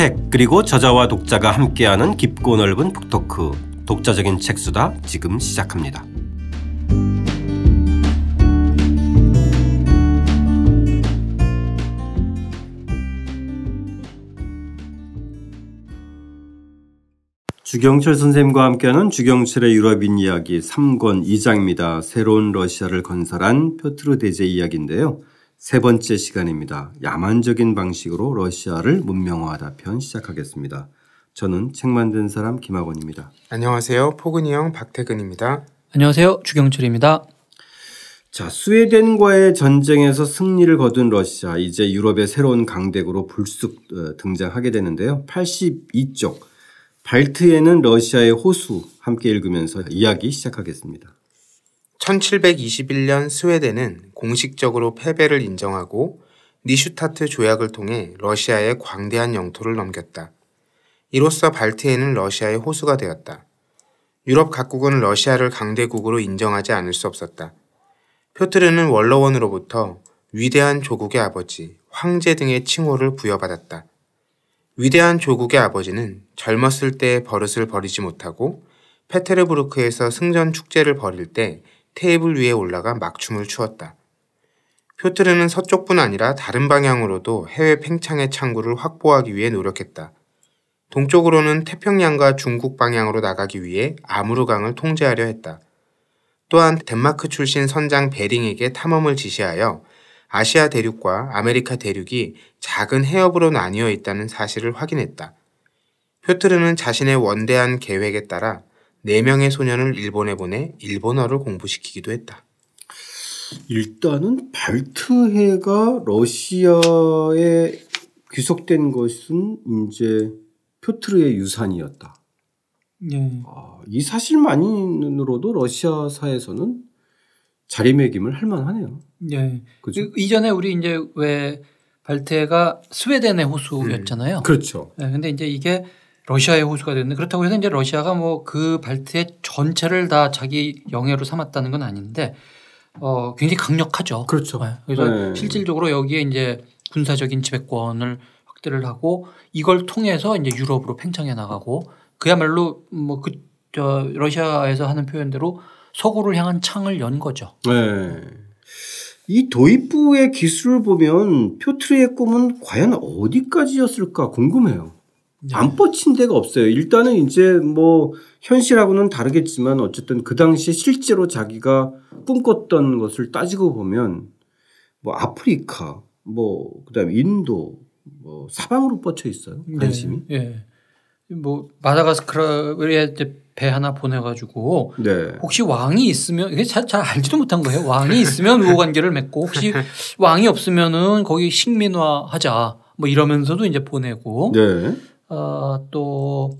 책 그리고 저자와 독자가 함께하는 깊고 넓은 북토크 독자적인 책수다 지금 시작합니다. 주경철 선생님과 함께하는 주경철의 유럽인 이야기 3권 2장입니다. 새로운 러시아를 건설한 표트르 대제 이야기인데요. 세 번째 시간입니다. 야만적인 방식으로 러시아를 문명화하다 편 시작하겠습니다. 저는 책 만든 사람 김학원입니다. 안녕하세요. 포근이 형 박태근입니다. 안녕하세요. 주경철입니다. 자, 스웨덴과의 전쟁에서 승리를 거둔 러시아, 이제 유럽의 새로운 강대국으로 불쑥 어, 등장하게 되는데요. 82쪽 발트에는 러시아의 호수 함께 읽으면서 이야기 시작하겠습니다. 1721년 스웨덴은 공식적으로 패배를 인정하고 니슈타트 조약을 통해 러시아의 광대한 영토를 넘겼다. 이로써 발트해는 러시아의 호수가 되었다. 유럽 각국은 러시아를 강대국으로 인정하지 않을 수 없었다. 표트르는 원로원으로부터 위대한 조국의 아버지, 황제 등의 칭호를 부여받았다. 위대한 조국의 아버지는 젊었을 때의 버릇을 버리지 못하고 페테르부르크에서 승전 축제를 벌일 때 테이블 위에 올라가 막춤을 추었다. 표트르는 서쪽뿐 아니라 다른 방향으로도 해외 팽창의 창구를 확보하기 위해 노력했다. 동쪽으로는 태평양과 중국 방향으로 나가기 위해 아무르강을 통제하려 했다. 또한 덴마크 출신 선장 베링에게 탐험을 지시하여 아시아 대륙과 아메리카 대륙이 작은 해협으로 나뉘어 있다는 사실을 확인했다. 표트르는 자신의 원대한 계획에 따라 4명의 소년을 일본에 보내 일본어를 공부시키기도 했다. 일단은 발트해가 러시아에 귀속된 것은 이제 표트르의 유산이었다. 예. 아, 이 사실만으로도 러시아사에서는 자리매김을 할 만하네요. 예. 그죠? 이전에 우리 이제 왜 발트해가 스웨덴의 호수였잖아요. 음. 그렇죠. 네, 근데 이제 이게 러시아의 호수가 됐는데 그렇다고 해서 이제 러시아가 뭐 그 발트해 전체를 다 자기 영해로 삼았다는 건 아닌데 어 굉장히 강력하죠. 그렇죠. 네. 그래서 네. 실질적으로 여기에 이제 군사적인 지배권을 확대를 하고 이걸 통해서 이제 유럽으로 팽창해 나가고 그야말로 뭐 그 저 러시아에서 하는 표현대로 서구를 향한 창을 연 거죠. 네. 이 도입부의 기술을 보면 표트르의 꿈은 과연 어디까지였을까 궁금해요. 네. 안 뻗친 데가 없어요. 일단은 이제 뭐 현실하고는 다르겠지만 어쨌든 그 당시에 실제로 자기가 꿈꿨던 것을 따지고 보면 뭐 아프리카 뭐 그다음에 인도 뭐 사방으로 뻗쳐 있어요. 네. 관심이. 네. 네. 뭐 마다가스카르에 배 하나 보내가지고 네. 혹시 왕이 있으면 이게 잘, 잘 알지도 못한 거예요. 왕이 있으면 우호 관계를 맺고 혹시 왕이 없으면은 거기 식민화하자 뭐 이러면서도 이제 보내고 네. 어, 또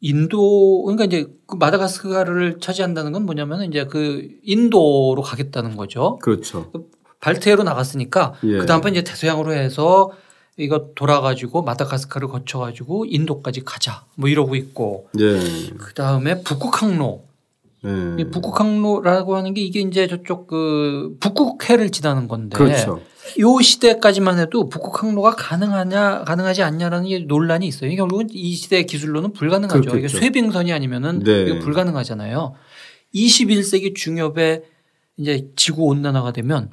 인도 그러니까 이제 그 마다가스카르를 차지한다는 건 뭐냐면 이제 그 인도로 가겠다는 거죠. 그렇죠. 발트해로 나갔으니까 예. 그 다음번 이제 태서양으로 해서 이거 돌아가지고 마다가스카르 거쳐가지고 인도까지 가자 뭐 이러고 있고 예. 그 다음에 북극 항로 예. 북극 항로라고 하는 게 이게 이제 저쪽 그 북극해를 지나는 건데 그렇죠. 요 시대까지만 해도 북극 항로가 가능하냐 가능하지 않냐라는 논란이 있어요. 결국은 이 시대 기술로는 불가능하죠. 그렇겠죠. 이게 쇠빙선이 아니면은 네. 이거 불가능하잖아요. 21세기 중엽에 이제 지구 온난화가 되면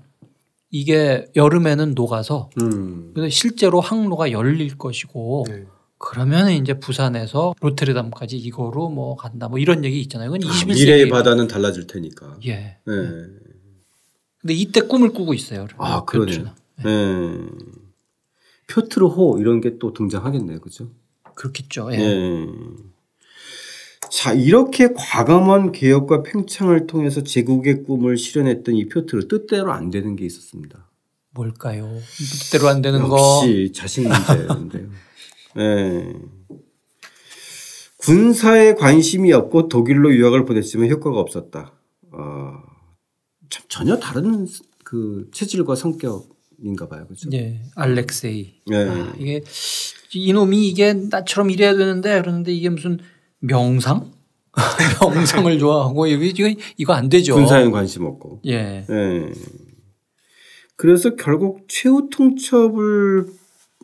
이게 여름에는 녹아서 음. 실제로 항로가 열릴 것이고 네. 그러면 이제 부산에서 로테르담까지 이거로 뭐 간다 뭐 이런 얘기 있잖아요. 이건 21세기 아, 미래의 바다는 달라질 테니까. 예. 네. 근데 이때 꿈을 꾸고 있어요. 아, 그러네요. 네. 표트르호 이런 게 또 등장하겠네요. 그죠? 그렇겠죠. 예. 네. 자, 이렇게 과감한 개혁과 팽창을 통해서 제국의 꿈을 실현했던 이 표트르 뜻대로 안 되는 게 있었습니다. 뭘까요? 뜻대로 안 되는 역시 거. 역시 자식 문제인데요. 네. 군사에 관심이 없고 독일로 유학을 보냈지만 효과가 없었다. 어, 참 전혀 다른 그 체질과 성격인가 봐요. 그죠? 네. 알렉세이. 네. 아, 이게 이놈이 이게 나처럼 이래야 되는데 그러는데 이게 무슨 명상? 명상을 좋아하고 이거 이거 안 되죠. 군사에 관심 없고. 예. 네. 그래서 결국 최후 통첩을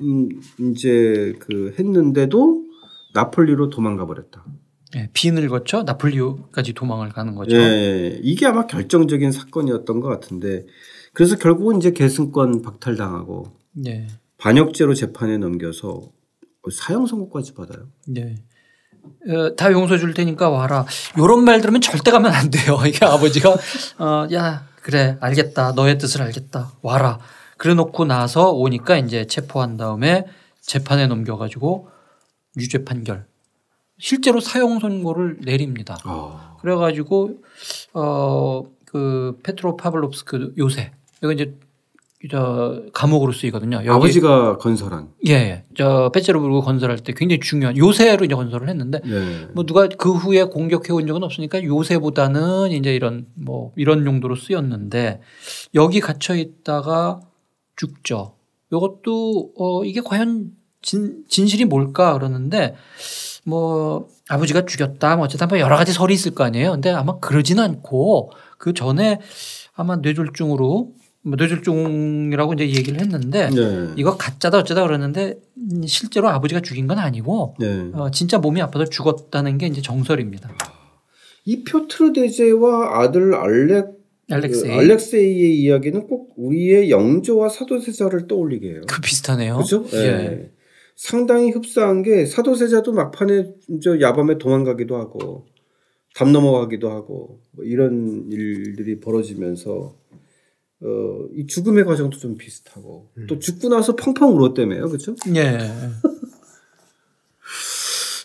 음, 이제 그 했는데도 나폴리로 도망가 버렸다. 네, 빈을 거쳐 나폴리까지 도망을 가는 거죠. 네, 이게 아마 결정적인 사건이었던 것 같은데 그래서 결국은 이제 계승권 박탈당하고 네. 반역죄로 재판에 넘겨서 사형 선고까지 받아요. 네. 어, 다 용서 줄 테니까 와라. 요런 말 들으면 절대 가면 안 돼요. 이게 아버지가 어, 야 그래 알겠다 너의 뜻을 알겠다 와라. 그래 놓고 나서 오니까 이제 체포한 다음에 재판에 넘겨가지고 유죄 판결. 실제로 사형 선고를 내립니다. 어. 그래가지고 어그 페트로 파블롭스크 요새 이거 이제 저 감옥으로 쓰이거든요. 아버지가 건설한. 예, 예. 저 페테르부르크 건설할 때 굉장히 중요한 요새로 이제 건설을 했는데 네. 뭐 누가 그 후에 공격해 온 적은 없으니까 요새보다는 이제 이런 뭐 이런 용도로 쓰였는데 여기 갇혀 있다가 죽죠. 이것도 어 이게 과연 진, 진실이 뭘까 그러는데 뭐 아버지가 죽였다 뭐 어쨌든 뭐 여러 가지 설이 있을 거 아니에요. 근데 아마 그러지는 않고 그 전에 아마 뇌졸중으로 뭐 뇌졸중이라고 이제 얘기를 했는데 네. 이거 가짜다 어쩌다 그러는데 실제로 아버지가 죽인 건 아니고 네. 어, 진짜 몸이 아파서 죽었다는 게 이제 정설입니다. 이 표트르 대제와 아들 알렉 알렉세이. 그 알렉세이의 이야기는 꼭 우리의 영조와 사도세자를 떠올리게 해요. 그 비슷하네요. 그죠? 예. 네. 상당히 흡사한 게 사도세자도 막판에 저 야밤에 도망가기도 하고 담 넘어가기도 하고 뭐 이런 일들이 벌어지면서 어, 이 죽음의 과정도 좀 비슷하고 음. 또 죽고 나서 펑펑 울었다며요, 그렇죠? 예.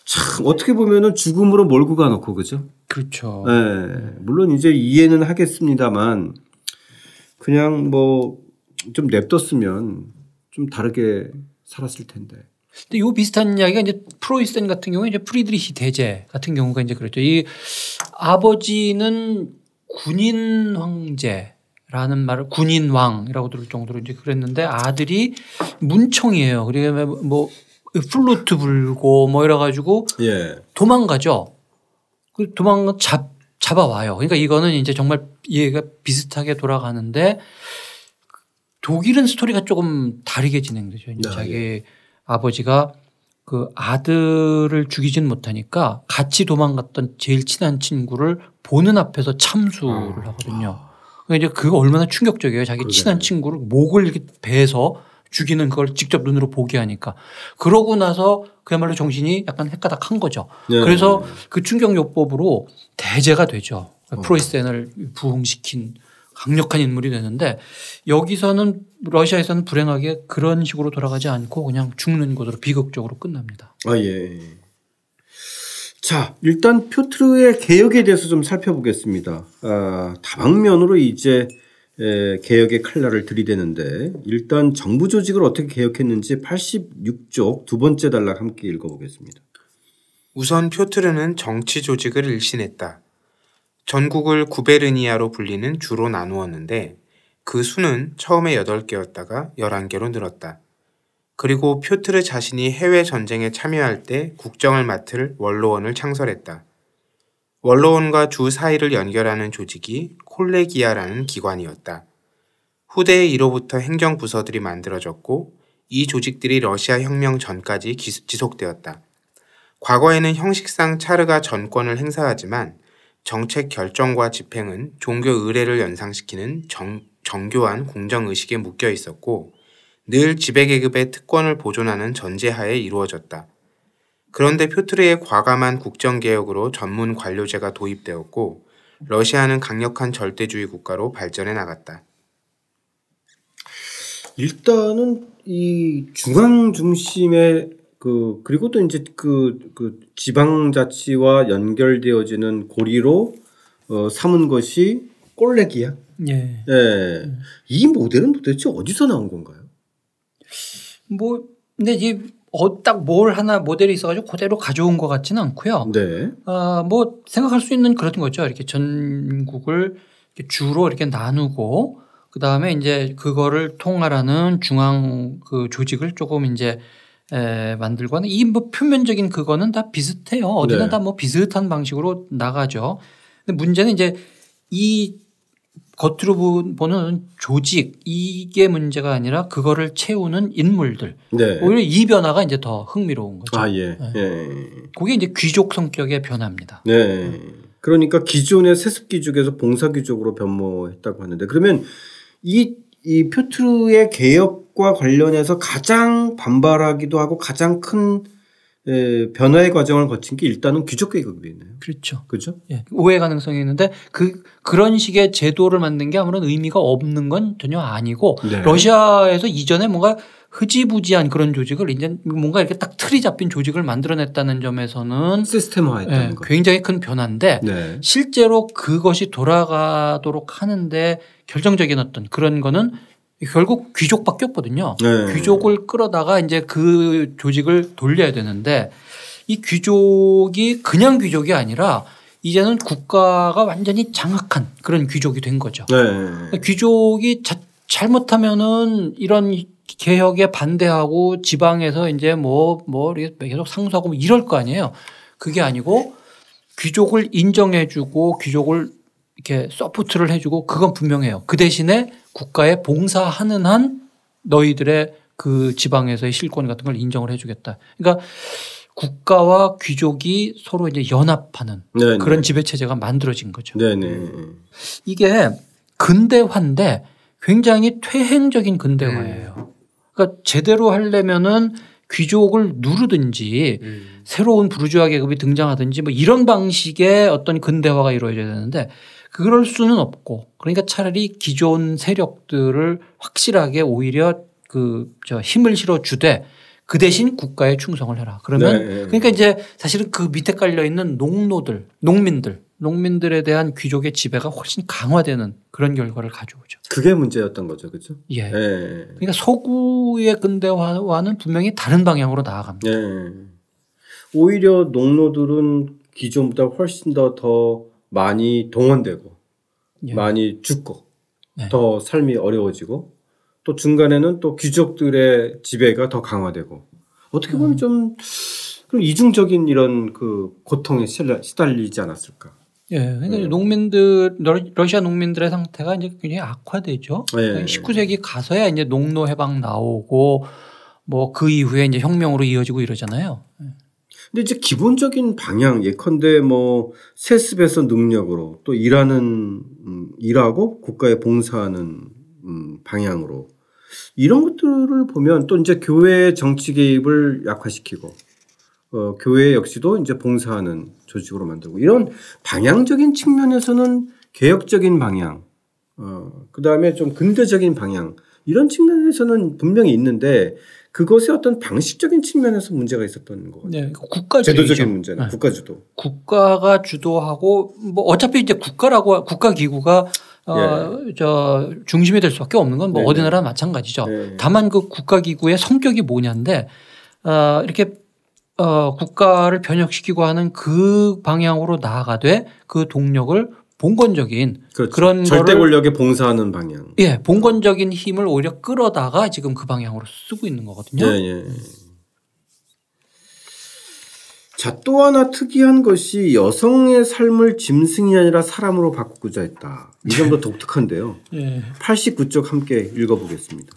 참 어떻게 보면은 죽음으로 몰고 가놓고 그죠? 그렇죠. 네. 물론 이제 이해는 하겠습니다만 그냥 뭐 좀 냅뒀으면 좀 다르게 살았을 텐데. 근데 요 비슷한 이야기가 이제 프로이센 같은 경우에 이제 프리드리히 대제 같은 경우가 이제 그렇죠. 이 아버지는 군인 황제라는 말을 군인 왕이라고 들을 정도로 이제 그랬는데 아들이 문청이에요. 그러니까 뭐 플루트 불고 뭐 이래 가지고 예. 도망가죠. 그 도망 잡 잡아와요. 그러니까 이거는 이제 정말 얘가 비슷하게 돌아가는데 독일은 스토리가 조금 다르게 진행되죠. 이제 네. 자기 예. 아버지가 그 아들을 죽이진 못하니까 같이 도망갔던 제일 친한 친구를 보는 앞에서 참수를 아. 하거든요. 그러니까 이제 그거 얼마나 충격적이에요. 자기 그러네. 친한 친구를 목을 이렇게 베서 죽이는 그걸 직접 눈으로 보게 하니까 그러고 나서 그야말로 정신이 약간 헷가닥한 거죠. 네. 그래서 그 충격요법으로 대제가 되죠. 어. 프로이센을 부흥시킨 강력한 인물이 되는데 여기서는 러시아에서는 불행하게 그런 식으로 돌아가지 않고 그냥 죽는 것으로 비극적으로 끝납니다. 아 예. 자 일단 표트르의 개혁에 대해서 좀 살펴보겠습니다. 아, 다방면으로 이제 개혁의 칼날을 들이대는데 일단 정부 조직을 어떻게 개혁했는지 86쪽 두 번째 단락 함께 읽어보겠습니다. 우선 표트르는 정치 조직을 일신했다. 전국을 구베르니아로 불리는 주로 나누었는데 그 수는 처음에 8개였다가 11개로 늘었다. 그리고 표트르 자신이 해외 전쟁에 참여할 때 국정을 맡을 원로원을 창설했다. 원로원과 주 사이를 연결하는 조직이 콜레기아라는 기관이었다. 후대에 이로부터 행정 부서들이 만들어졌고 이 조직들이 러시아 혁명 전까지 지속되었다. 과거에는 형식상 차르가 전권을 행사하지만 정책 결정과 집행은 종교 의례를 연상시키는 정, 정교한 공정의식에 묶여 있었고 늘 지배계급의 특권을 보존하는 전제하에 이루어졌다. 그런데 표트르의 과감한 국정개혁으로 전문 관료제가 도입되었고 러시아는 강력한 절대주의 국가로 발전해 나갔다. 일단은 이 중앙 중심의 그 그리고 또 이제 그, 그 지방자치와 연결되어지는 고리로 어, 삼은 것이 꼴레기야. 예. 예. 이 모델은 도대체 어디서 나온 건가요? 뭐 근데 이제 어, 딱 뭘 하나 모델이 있어가지고 그대로 가져온 것 같지는 않고요. 네. 어, 뭐 생각할 수 있는 그런 거죠. 이렇게 전국을 이렇게 주로 이렇게 나누고 그 다음에 이제 그거를 통할하는 중앙 그 조직을 조금 이제 에, 만들고 하는 이 뭐 표면적인 그거는 다 비슷해요. 어디나 네. 다뭐 비슷한 방식으로 나가죠. 근데 문제는 이제 이 겉으로 보는 조직 이게 문제가 아니라 그거를 채우는 인물들. 네. 오히려 이 변화가 이제 더 흥미로운 거죠. 아 예. 네. 예. 그게 이제 귀족 성격의 변화입니다. 네. 그러니까 기존의 세습 귀족에서 봉사 귀족으로 변모했다고 하는데 그러면 이, 이 표트르의 개혁과 관련해서 가장 반발하기도 하고 가장 큰 예, 변화의 과정을 거친 게 일단은 귀족 계급이네요. 그렇죠. 그렇죠. 예, 오해 가능성이 있는데 그 그런 식의 제도를 만든 게 아무런 의미가 없는 건 전혀 아니고 네. 러시아에서 이전에 뭔가 흐지부지한 그런 조직을 이제 뭔가 이렇게 딱 틀이 잡힌 조직을 만들어냈다는 점에서는 시스템화했다는 예, 굉장히 큰 변화인데 네. 실제로 그것이 돌아가도록 하는데 결정적인 어떤 그런 거는 결국 귀족밖에 없거든요. 네. 귀족을 끌어다가 이제 그 조직을 돌려야 되는데 이 귀족이 그냥 귀족이 아니라 이제는 국가가 완전히 장악한 그런 귀족이 된 거죠. 네. 귀족이 자, 잘못하면은 이런 개혁에 반대하고 지방에서 이제 뭐, 뭐 계속 상소하고 뭐 이럴 거 아니에요. 그게 아니고 귀족을 인정해주고 귀족을 이렇게 support를 해주고 그건 분명해요. 그 대신에 국가에 봉사하는 한 너희들의 그 지방에서의 실권 같은 걸 인정을 해주겠다. 그러니까 국가와 귀족이 서로 이제 연합하는 네네. 그런 지배 체제가 만들어진 거죠. 네네. 이게 근대화인데 굉장히 퇴행적인 근대화예요. 그러니까 제대로 하려면은 귀족을 누르든지 음. 새로운 부르주아 계급이 등장하든지 뭐 이런 방식의 어떤 근대화가 이루어져야 되는데 그럴 수는 없고 그러니까 차라리 기존 세력들을 확실하게 오히려 그 저 힘을 실어 주되 그 대신 국가에 충성을 해라. 그러면 네. 그러니까 이제 사실은 그 밑에 깔려 있는 농노들, 농민들, 농민들에 대한 귀족의 지배가 훨씬 강화되는 그런 결과를 가져오죠. 그게 문제였던 거죠, 그렇죠? 예. 네. 그러니까 서구의 근대화와는 분명히 다른 방향으로 나아갑니다. 네. 오히려 농노들은 기존보다 훨씬 더더 더 많이 동원되고 예. 많이 죽고 네. 더 삶이 어려워지고 또 중간에는 또 귀족들의 지배가 더 강화되고 어떻게 보면 음. 좀 그럼 이중적인 이런 그 고통에 시달리지 않았을까? 예, 그러니까 네. 농민들 러시아 농민들의 상태가 이제 굉장히 악화되죠. 네. 19세기 가서야 이제 농노 해방 나오고 뭐 그 이후에 이제 혁명으로 이어지고 이러잖아요. 네. 근데 이제 기본적인 방향 예컨대 뭐 세습에서 능력으로 또 일하는 음, 일하고 국가에 봉사하는 음, 방향으로 이런 것들을 보면 또 이제 교회 정치 개입을 약화시키고 어, 교회 역시도 이제 봉사하는 조직으로 만들고 이런 방향적인 측면에서는 개혁적인 방향, 어, 그 다음에 좀 근대적인 방향 이런 측면에서는 분명히 있는데 그것의 어떤 방식적인 측면에서 문제가 있었던 거 같아요. 네, 국가 제도적인 문제는 네. 국가 주도. 국가가 주도하고 뭐 어차피 이제 국가라고 국가 기구가 어, 예. 저 중심이 될 수밖에 없는 건뭐 네, 어디 네. 나라나 마찬가지죠. 네. 다만 그 국가 기구의 성격이 뭐냐인데 어, 이렇게 어, 국가를 변혁시키고 하는 그 방향으로 나아가되 그 동력을 봉건적인 그렇죠. 그런 절대 권력에 봉사하는 방향. 예, 봉건적인 힘을 오히려 끌어다가 지금 그 방향으로 쓰고 있는 거거든요. 예, 예. 자, 또 하나 특이한 것이 여성의 삶을 짐승이 아니라 사람으로 바꾸고자 했다. 이 점도 네. 독특한데요. 예. 89쪽 함께 읽어보겠습니다.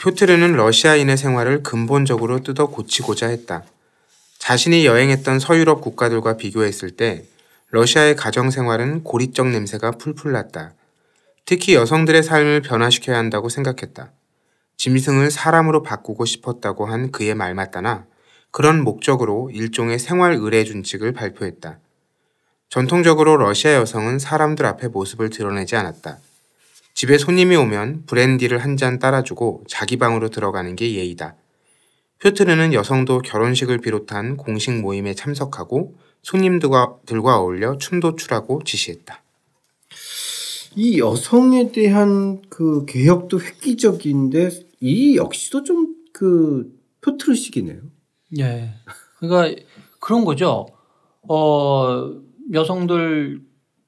표트르는 러시아인의 생활을 근본적으로 뜯어 고치고자 했다. 자신이 여행했던 서유럽 국가들과 비교했을 때 러시아의 가정 생활은 고리적 냄새가 풀풀 났다. 특히 여성들의 삶을 변화시켜야 한다고 생각했다. 짐승을 사람으로 바꾸고 싶었다고 한 그의 말 맞다나 그런 목적으로 일종의 생활 의례 준칙을 발표했다. 전통적으로 러시아 여성은 사람들 앞에 모습을 드러내지 않았다. 집에 손님이 오면 브랜디를 한 잔 따라주고 자기 방으로 들어가는 게 예의다. 표트르는 여성도 결혼식을 비롯한 공식 모임에 참석하고 손님들과 어울려 춤도 추라고 지시했다. 이 여성에 대한 그 개혁도 획기적인데 이 역시도 좀 그 표트르식이네요. 예. 그러니까 그런 거죠. 어, 여성들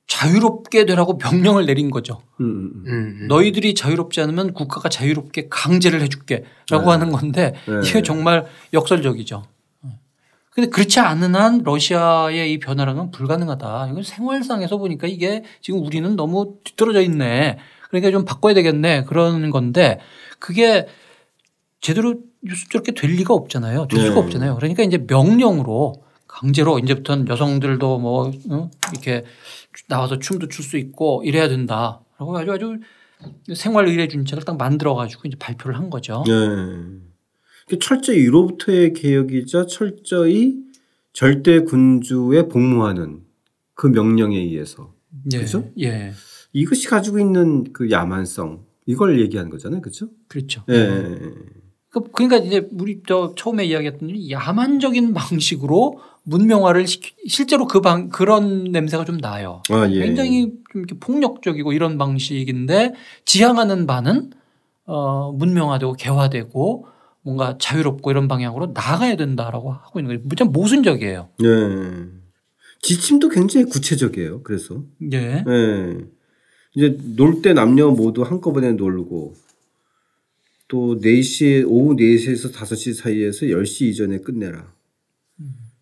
자유롭게 되라고 명령을 내린 거죠. 음, 음, 음. 음, 음. 너희들이 자유롭지 않으면 국가가 자유롭게 강제를 해줄게 라고 네. 하는 건데 네. 이게 정말 역설적이죠. 근데 그렇지 않은 한 러시아의 이 변화랑은 불가능하다. 이건 생활상에서 보니까 이게 지금 우리는 너무 뒤떨어져 있네. 그러니까 좀 바꿔야 되겠네. 그런 건데 그게 제대로 저렇게 될 리가 없잖아요. 될 수가 네. 없잖아요. 그러니까 이제 명령으로 강제로 이제부터는 여성들도 뭐 어? 이렇게 나와서 춤도 출 수 있고 이래야 된다라고 아주 아주 생활 의례 준칙을 딱 만들어 가지고 이제 발표를 한 거죠. 네. 철저히 유로부터의 개혁이자 철저히 절대 군주에 복무하는 그 명령에 의해서 예. 그렇죠? 예. 이것이 가지고 있는 그 야만성 이걸 얘기하는 거잖아요, 그렇죠? 그렇죠. 예. 그, 그러니까 이제 우리 저 처음에 이야기했던 야만적인 방식으로 문명화를 시키, 실제로 그 방, 그런 냄새가 좀 나요. 아, 예. 굉장히 좀 이렇게 폭력적이고 이런 방식인데 지향하는 바는 어, 문명화되고 개화되고 뭔가 자유롭고 이런 방향으로 나가야 된다라고 하고 있는 거예요. 참 모순적이에요. 네. 지침도 굉장히 구체적이에요. 그래서. 네. 네. 이제 놀 때 남녀 모두 한꺼번에 놀고 또 4시, 오후 4시에서 5시 사이에서 10시 이전에 끝내라.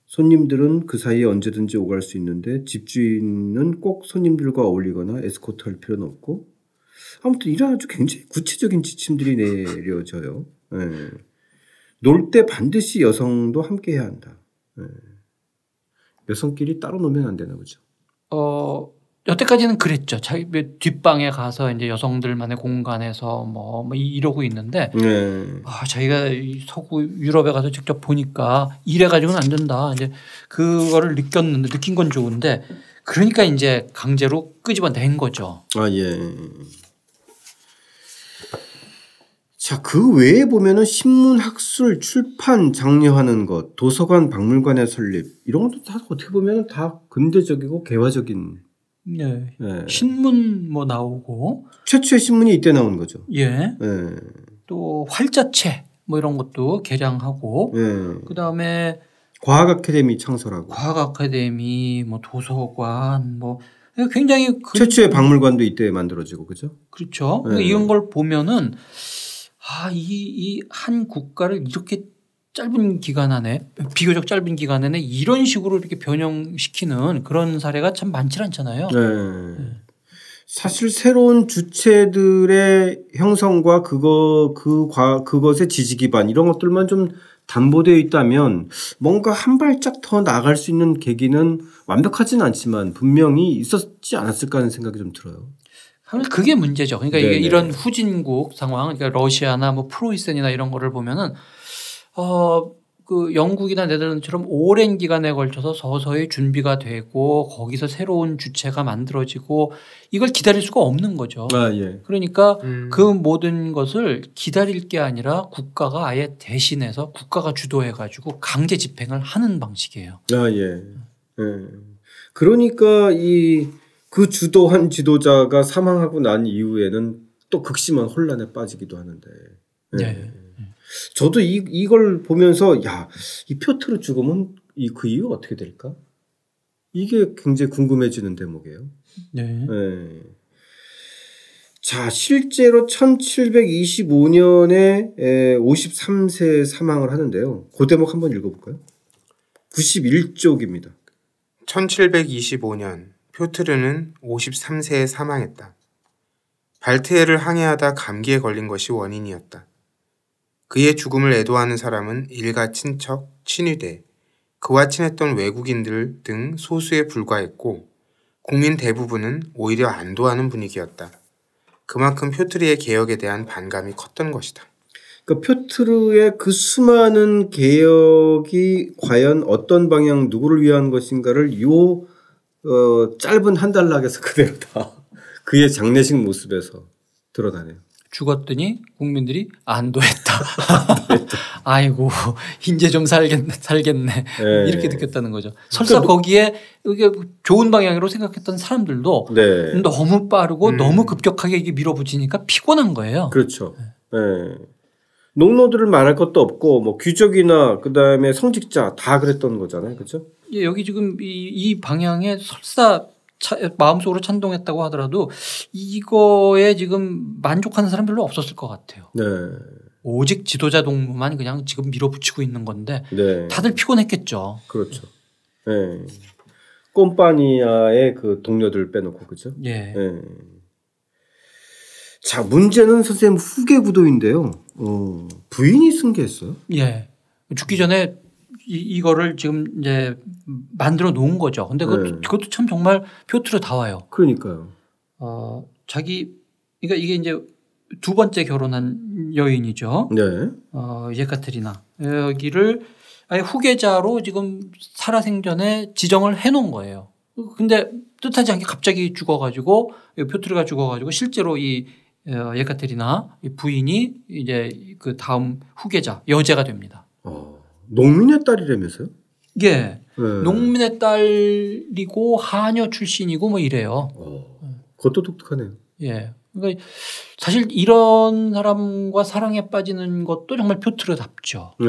손님들은 그 사이에 언제든지 오갈 수 있는데 집주인은 꼭 손님들과 어울리거나 에스코트 할 필요는 없고 아무튼 이런 아주 굉장히 구체적인 지침들이 내려져요. 네. 놀때 반드시 여성도 함께 해야 한다. 네. 여성끼리 따로 놀면 안 되나 보죠. 어, 여태까지는 그랬죠. 자기 뒷방에 가서 이제 여성들만의 공간에서 뭐, 뭐 이러고 있는데 네. 아, 자기가 서구 유럽에 가서 직접 보니까 이래 가지고는 안 된다. 이제 그거를 느꼈는데 느낀 건 좋은데 그러니까 이제 강제로 끄집어낸 거죠. 아 예. 자, 그 외에 보면은 신문 학술 출판 장려하는 것, 도서관 박물관의 설립 이런 것도 다 어떻게 보면 다 근대적이고 개화적인 네. 네. 신문 뭐 나오고 최초의 신문이 이때 나온 거죠. 예. 네. 또 활자체 뭐 이런 것도 개량하고 네. 그다음에 과학 아카데미 창설하고 과학 아카데미 뭐 도서관 뭐 굉장히 그 최초의 박물관도 이때 만들어지고 그죠? 그렇죠. 네. 이런 걸 보면은 아, 이, 이 한 국가를 이렇게 짧은 기간 안에 비교적 짧은 기간 안에 이런 식으로 이렇게 변형시키는 그런 사례가 참 많지 않잖아요. 네. 네. 사실 새로운 주체들의 형성과 그거 그 과, 그것의 지지 기반 이런 것들만 좀 담보되어 있다면 뭔가 한 발짝 더 나갈 수 있는 계기는 완벽하진 않지만 분명히 있었지 않았을까 하는 생각이 좀 들어요. 그게 문제죠. 그러니까 네네. 이게 이런 후진국 상황, 그러니까 러시아나 뭐 프로이센이나 이런 거를 보면은 어, 그 영국이나 네덜란드처럼 오랜 기간에 걸쳐서 서서히 준비가 되고 거기서 새로운 주체가 만들어지고 이걸 기다릴 수가 없는 거죠. 아, 예. 그러니까 음. 그 모든 것을 기다릴 게 아니라 국가가 아예 대신해서 국가가 주도해 가지고 강제 집행을 하는 방식이에요. 아, 예. 예. 그러니까 이 그 주도한 지도자가 사망하고 난 이후에는 또 극심한 혼란에 빠지기도 하는데. 예. 네. 저도 이, 이걸 보면서 야, 이 표트로 죽으면 이그 이유 어떻게 될까? 이게 굉장히 궁금해지는 대목이에요. 네. 네. 자, 실제로 1725년에 53세 사망을 하는데요. 그 대목 한번 읽어볼까요? 91쪽입니다. 1725년 표트르는 53세에 사망했다. 발트해를 항해하다 감기에 걸린 것이 원인이었다. 그의 죽음을 애도하는 사람은 일가 친척, 친위대, 그와 친했던 외국인들 등 소수에 불과했고 국민 대부분은 오히려 안도하는 분위기였다. 그만큼 표트르의 개혁에 대한 반감이 컸던 것이다. 그 표트르의 그 수많은 개혁이 과연 어떤 방향 누구를 위한 것인가를 요 어, 짧은 한 달락에서 그대로 다 그의 장례식 모습에서 드러나네요. 죽었더니 국민들이 안도했다. 아이고 이제 좀 살겠네 살겠네 네. 이렇게 느꼈다는 거죠. 설사 그러니까 거기에 이게 좋은 방향으로 생각했던 사람들도 네. 너무 빠르고 음. 너무 급격하게 이게 밀어붙이니까 피곤한 거예요. 그렇죠. 네. 네. 농노들을 말할 것도 없고 뭐 귀족이나 그다음에 성직자 다 그랬던 거잖아요. 그렇죠? 예, 여기 지금 이, 이 방향에 설사 차, 마음속으로 찬동했다고 하더라도 이거에 지금 만족하는 사람 별로 없었을 것 같아요. 네. 오직 지도자 동무만 그냥 지금 밀어붙이고 있는 건데 네. 다들 피곤했겠죠. 그렇죠. 네. 꼼파니아의 그 동료들 빼놓고 그죠? 예. 네. 자 문제는 선생님 후계 구도인데요. 어, 부인이 승계했어요. 예. 죽기 전에 이, 이거를 지금 이제 만들어 놓은 거죠. 근데 그것도, 네. 그것도 참 정말 표트로 다 와요. 그러니까요. 어, 자기 그러니까 이게 이제 두 번째 결혼한 여인이죠. 네. 어, 예카테리나 여기를 아예 후계자로 지금 살아생전에 지정을 해 놓은 거예요. 근데 뜻하지 않게 갑자기 죽어가지고 표트르가 죽어가지고 실제로 이 어, 예카테리나 부인이 이제 그 다음 후계자 여제가 됩니다. 어, 농민의 딸이라면서요? 예. 네. 농민의 딸이고 하녀 출신이고 뭐 이래요. 어, 그것도 독특하네요. 예. 그러니까 사실 이런 사람과 사랑에 빠지는 것도 정말 표트르답죠. 네.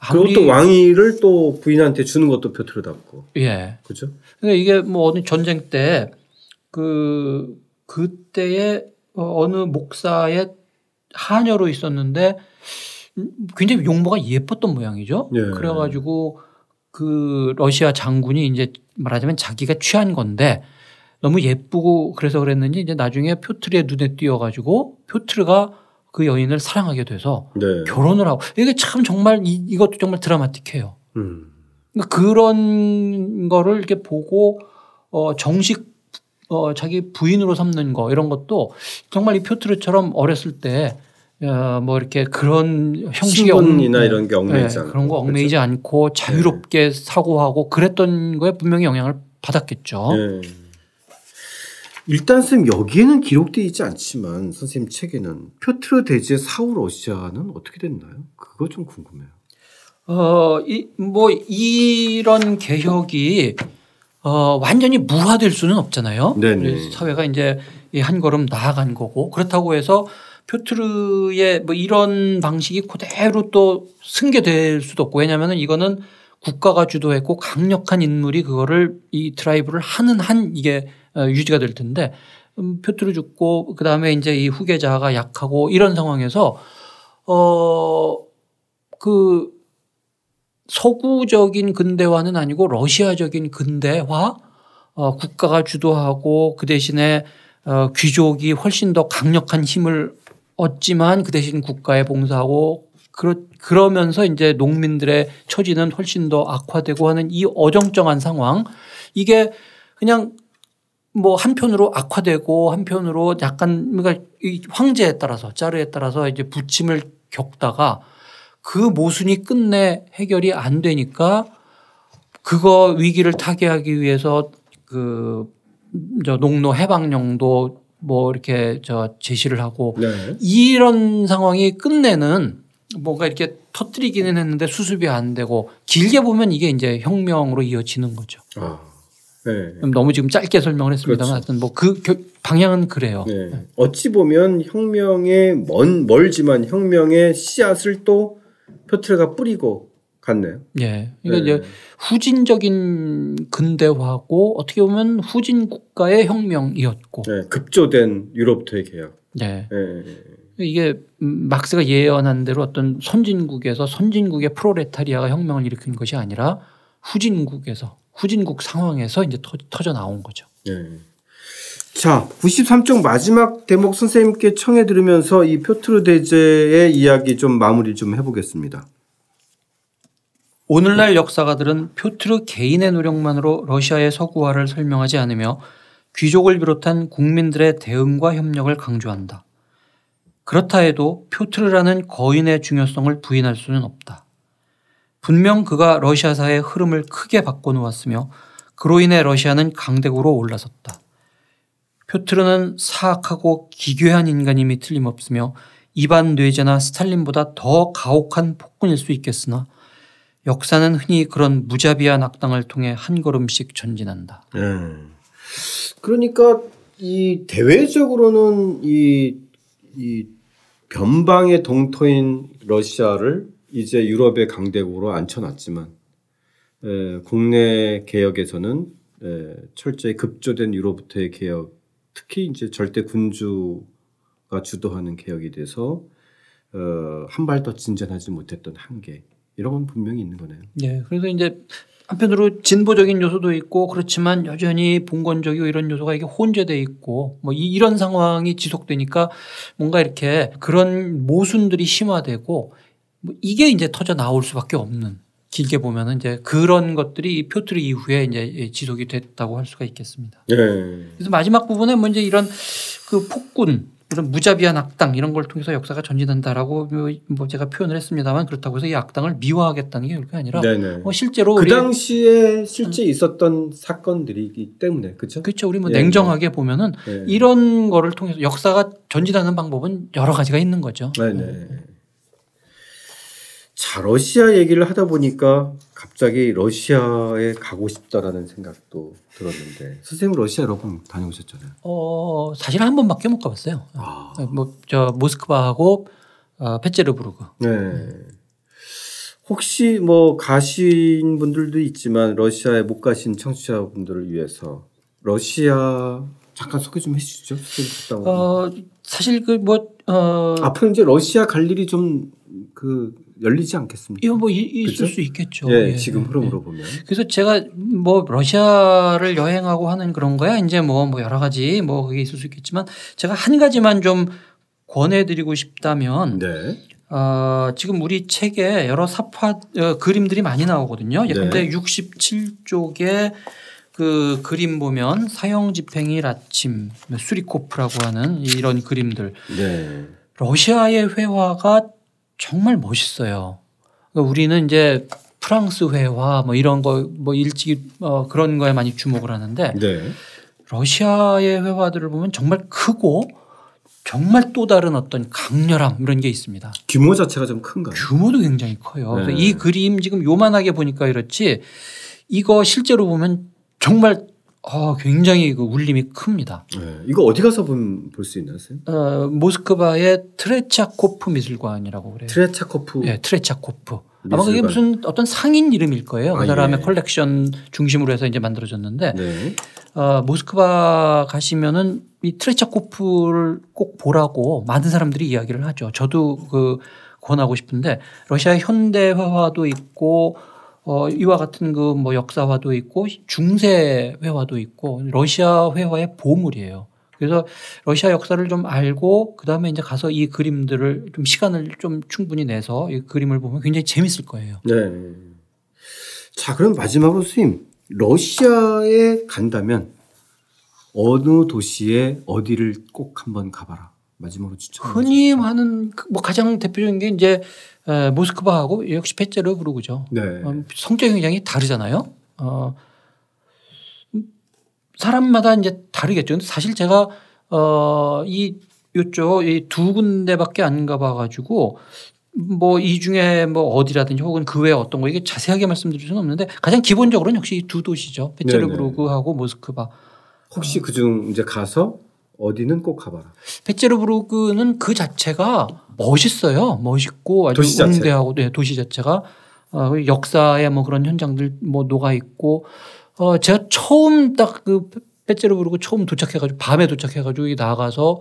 그것도 왕위를 또 부인한테 주는 것도 표트르답고. 예. 그죠? 그러니까 이게 뭐 어느 전쟁 때 그 그때의 어느 목사의 하녀로 있었는데 굉장히 용모가 예뻤던 모양이죠. 예. 그래가지고 그 러시아 장군이 이제 말하자면 자기가 취한 건데 너무 예쁘고 그래서 그랬는지 이제 나중에 표트르의 눈에 띄어가지고 표트르가 그 여인을 사랑하게 돼서 네. 결혼을 하고 이게 참 정말 이, 이것도 정말 드라마틱해요. 음. 그러니까 그런 거를 이렇게 보고 어 정식 어 자기 부인으로 삼는 거 이런 것도 정말 이 표트르처럼 어렸을 때 어, 뭐 이렇게 그런 형식의 신분이나 네. 이런 게 얽매이지 네, 그런 거 얽매이지 그렇죠? 않고 자유롭게 네. 사고하고 그랬던 거에 분명히 영향을 받았겠죠. 네. 일단 쌤 여기에는 기록되어 있지 않지만 선생님 책에는 표트르 대지의 사후 러시아는 어떻게 됐나요? 그거 좀 궁금해요. 어, 이, 뭐 이런 개혁이 어, 완전히 무화될 수는 없잖아요. 네네. 사회가 이제 한 걸음 나아간 거고 그렇다고 해서 표트르의 뭐 이런 방식이 그대로 또 승계될 수도 없고 왜냐하면 이거는 국가가 주도했고 강력한 인물이 그거를 이 드라이브를 하는 한 이게 어, 유지가 될 텐데 음, 표트로 죽고 그 다음에 이제 이 후계자가 약하고 이런 상황에서 어그 서구적인 근대화는 아니고 러시아적인 근대화 어 국가가 주도하고 그 대신에 어 귀족이 훨씬 더 강력한 힘을 얻지만 그 대신 국가에 봉사하고 그러, 그러면서 이제 농민들의 처지는 훨씬 더 악화되고 하는 이 어정쩡한 상황. 이게 그냥 뭐 한편으로 악화되고 한편으로 약간 그러니까 이 황제에 따라서 짜르에 따라서 이제 부침을 겪다가 그 모순이 끝내 해결이 안 되니까 그거 위기를 타개하기 위해서 그 저 농노 해방령도 뭐 이렇게 저 제시를 하고 네. 이런 상황이 끝내는 뭔가 이렇게 터뜨리기는 했는데 수습이 안 되고 길게 보면 이게 이제 혁명으로 이어지는 거죠. 아. 네. 너무 지금 짧게 설명을 했습니다만 그렇죠. 하여튼 뭐 그 방향은 그래요. 네. 네. 어찌 보면 혁명의 먼 멀지만 혁명의 씨앗을 또 표트르가 뿌리고 갔네요. 예. 그러니까 네. 이제 후진적인 근대화고 어떻게 보면 후진 국가의 혁명이었고. 네. 급조된 유럽토의 개혁. 네. 네. 이게 막스가 예언한 대로 어떤 선진국에서 선진국의 프로레타리아가 혁명을 일으킨 것이 아니라 후진국에서 후진국 상황에서 이제 터져 나온 거죠. 네. 자, 93쪽 마지막 대목 선생님께 청해 들으면서 이 표트르 대제의 이야기 좀 마무리 좀 해보겠습니다. 오늘날 역사가들은 표트르 개인의 노력만으로 러시아의 서구화를 설명하지 않으며 귀족을 비롯한 국민들의 대응과 협력을 강조한다. 그렇다 해도 표트르라는 거인의 중요성을 부인할 수는 없다. 분명 그가 러시아사의 흐름을 크게 바꿔놓았으며 그로 인해 러시아는 강대국으로 올라섰다. 표트르는 사악하고 기괴한 인간임이 틀림없으며 이반 뇌제나 스탈린보다 더 가혹한 폭군일 수 있겠으나 역사는 흔히 그런 무자비한 악당을 통해 한 걸음씩 전진한다. 음. 그러니까 이 대외적으로는 이, 이 변방의 동토인 러시아를 이제 유럽의 강대국으로 앉혀놨지만 에, 국내 개혁에서는 에, 철저히 급조된 유럽부터의 개혁, 특히 이제 절대 군주가 주도하는 개혁이 돼서 어, 한 발 더 진전하지 못했던 한계 이런 건 분명히 있는 거네요. 네, 그래서 이제 한편으로 진보적인 요소도 있고 그렇지만 여전히 봉건적이고 이런 요소가 이게 혼재돼 있고 뭐 이 런 상황이 지속되니까 뭔가 이렇게 그런 모순들이 심화되고 뭐 이게 이제 터져 나올 수밖에 없는 길게 보면은 이제 그런 것들이 표트리 이후에 이제 지속이 됐다고 할 수가 있겠습니다. 네. 그래서 마지막 부분에 뭐 이제 이런 그 폭군 이런 무자비한 악당 이런 걸 통해서 역사가 전진한다라고 뭐 제가 표현을 했습니다만 그렇다고 해서 이 악당을 미화하겠다는 게 그게 아니라 뭐 실제로 그 당시에 실제 있었던 사건들이기 때문에 그렇죠. 그렇죠. 우리 뭐 예. 냉정하게 보면은 예. 이런 거를 통해서 역사가 전진하는 방법은 여러 가지가 있는 거죠. 네, 네. 자 러시아 얘기를 하다 보니까 갑자기 러시아에 가고 싶다라는 생각도 들었는데 선생님 러시아 여러 번 다녀오셨잖아요. 어 사실 한 번밖에 못 가봤어요. 아. 뭐저 모스크바하고 어, 페체르부르크. 네. 혹시 뭐 가신 분들도 있지만 러시아에 못 가신 청취자분들을 위해서 러시아 잠깐 소개 좀 해주시죠. 어 사실 그 뭐 어. 앞으로 이제 러시아 갈 일이 좀 그 열리지 않겠습니까? 이거 뭐 있을 그렇수 있겠죠. 예, 예, 지금 흐름으로 예. 보면. 그래서 제가 뭐 러시아를 여행하고 하는 그런 거야 이제 뭐, 뭐 여러 가지 뭐 그게 있을 수 있겠지만 제가 한 가지만 좀 권해드리고 싶다면 네. 어, 지금 우리 책에 여러 사파 어, 그림들이 많이 나오거든요. 예, 네. 근데 67쪽에 그 그림 보면 사형 집행일 아침 수리코프라고 하는 이런 그림들. 네. 러시아의 회화가 정말 멋있어요. 그러니까 우리는 이제 프랑스 회화 뭐 이런 거 뭐 일찍 어 그런 거에 많이 주목을 하는데 네. 러시아의 회화들을 보면 정말 크고 정말 또 다른 어떤 강렬함 이런 게 있습니다. 규모 자체가 좀 큰가요? 규모도 굉장히 커요. 네. 그래서 이 그림 지금 요만하게 보니까 이렇지 이거 실제로 보면 정말 아, 굉장히 그 울림이 큽니다. 네. 이거 어디 가서 볼 수 있나요? 어, 모스크바의 트레차코프 미술관이라고 그래요. 트레차코프. 네, 트레차코프. 미술관. 아마 그게 무슨 어떤 상인 이름일 거예요. 그 사람의 아, 예. 컬렉션 중심으로 해서 이제 만들어졌는데 네. 어, 모스크바 가시면은 이 트레차코프를 꼭 보라고 많은 사람들이 이야기를 하죠. 저도 그 권하고 싶은데 러시아 현대 화화도 있고 어, 이와 같은 그 뭐 역사화도 있고 중세 회화도 있고 러시아 회화의 보물이에요. 그래서 러시아 역사를 좀 알고 그 다음에 이제 가서 이 그림들을 좀 시간을 좀 충분히 내서 이 그림을 보면 굉장히 재밌을 거예요. 네. 자, 그럼 마지막으로 선생님, 러시아에 간다면 어느 도시에 어디를 꼭 한번 가봐라. 마지막으로 추천. 흔히 하는 그뭐 가장 대표적인 게 이제 에, 모스크바하고 역시 페체르부르크죠. 네. 어, 성격이 굉장히 다르잖아요. 어, 사람마다 이제 다르겠죠. 근데 사실 제가 어, 이 요쪽 이 두 군데밖에 안 가봐가지고 뭐 이 중에 뭐 어디라든지 혹은 그 외에 어떤 거 이게 자세하게 말씀드릴 수는 없는데 가장 기본적으로는 역시 두 도시죠. 페체르부르크하고 모스크바. 혹시 그중 이제 가서 어디는 꼭 가봐라. 페체르부르크는 그 자체가 멋있어요. 멋있고 아주 도시 응대하고 네, 도시 자체가 어, 역사의 뭐 그런 현장들 뭐 녹아 있고 어 제가 처음 딱 그 페체르부르크 처음 도착해가지고 밤에 도착해가지고 나가서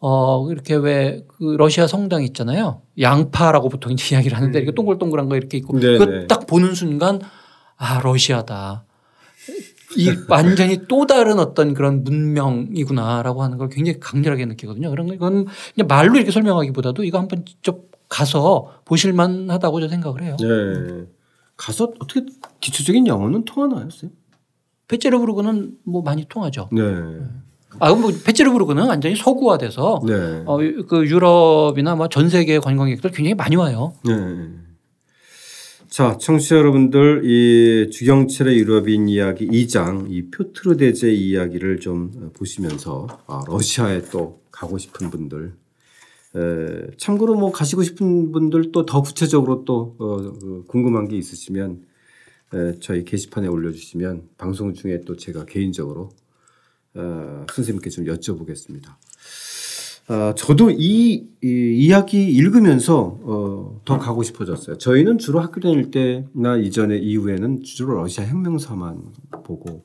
어 이렇게 왜 그 러시아 성당 있잖아요. 양파라고 보통 이야기를 하는데 음. 이렇게 동글동글한 거 이렇게 있고 그 딱 보는 순간 아 러시아다. 이 완전히 또 다른 어떤 그런 문명이구나라고 하는 걸 굉장히 강렬하게 느끼거든요. 그런 건 그냥 말로 이렇게 설명하기보다도 이거 한번 직접 가서 보실만 하다고 저는 생각을 해요. 네. 가서 어떻게 기초적인 영어는 통하나요, 쌤? 페체르부르크는 뭐 많이 통하죠. 네. 아, 뭐 페체르부르크는 완전히 서구화돼서 네. 어, 그 유럽이나 뭐 전 세계 관광객들 굉장히 많이 와요. 네. 자, 청취자 여러분들, 이 주경철의 유럽인 이야기 2장, 이 표트르 대제 이야기를 좀 보시면서, 아, 러시아에 또 가고 싶은 분들, 에, 참고로 뭐 가시고 싶은 분들 또 더 구체적으로 또 어, 어, 궁금한 게 있으시면 에, 저희 게시판에 올려주시면 방송 중에 또 제가 개인적으로 어, 선생님께 좀 여쭤보겠습니다. 아, 저도 이, 이 이야기 읽으면서 어, 더 가고 싶어졌어요. 저희는 주로 학교 다닐 때나 이전에 이후에는 주로 러시아 혁명사만 보고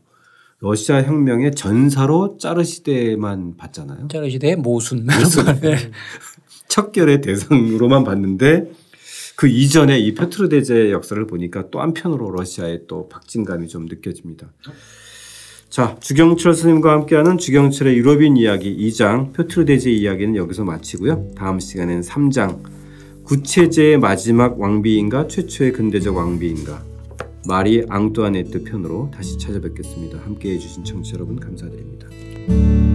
러시아 혁명의 전사로 짜르 시대만 봤잖아요. 짜르 시대의 모순. 모순. 네. 척결의 대상으로만 봤는데 그 이전에 이 페트로 대제 역사를 보니까 또 한편으로 러시아의 또 박진감이 좀 느껴집니다. 자, 주경철 스님과 함께하는 주경철의 유럽인 이야기 2장 페트로 대제 이야기는 여기서 마치고요. 다음 시간에는 3장 구체제의 마지막 왕비인가 최초의 근대적 왕비인가 마리 앙뚜아네트 편으로 다시 찾아뵙겠습니다. 함께해 주신 청취자 여러분 감사드립니다.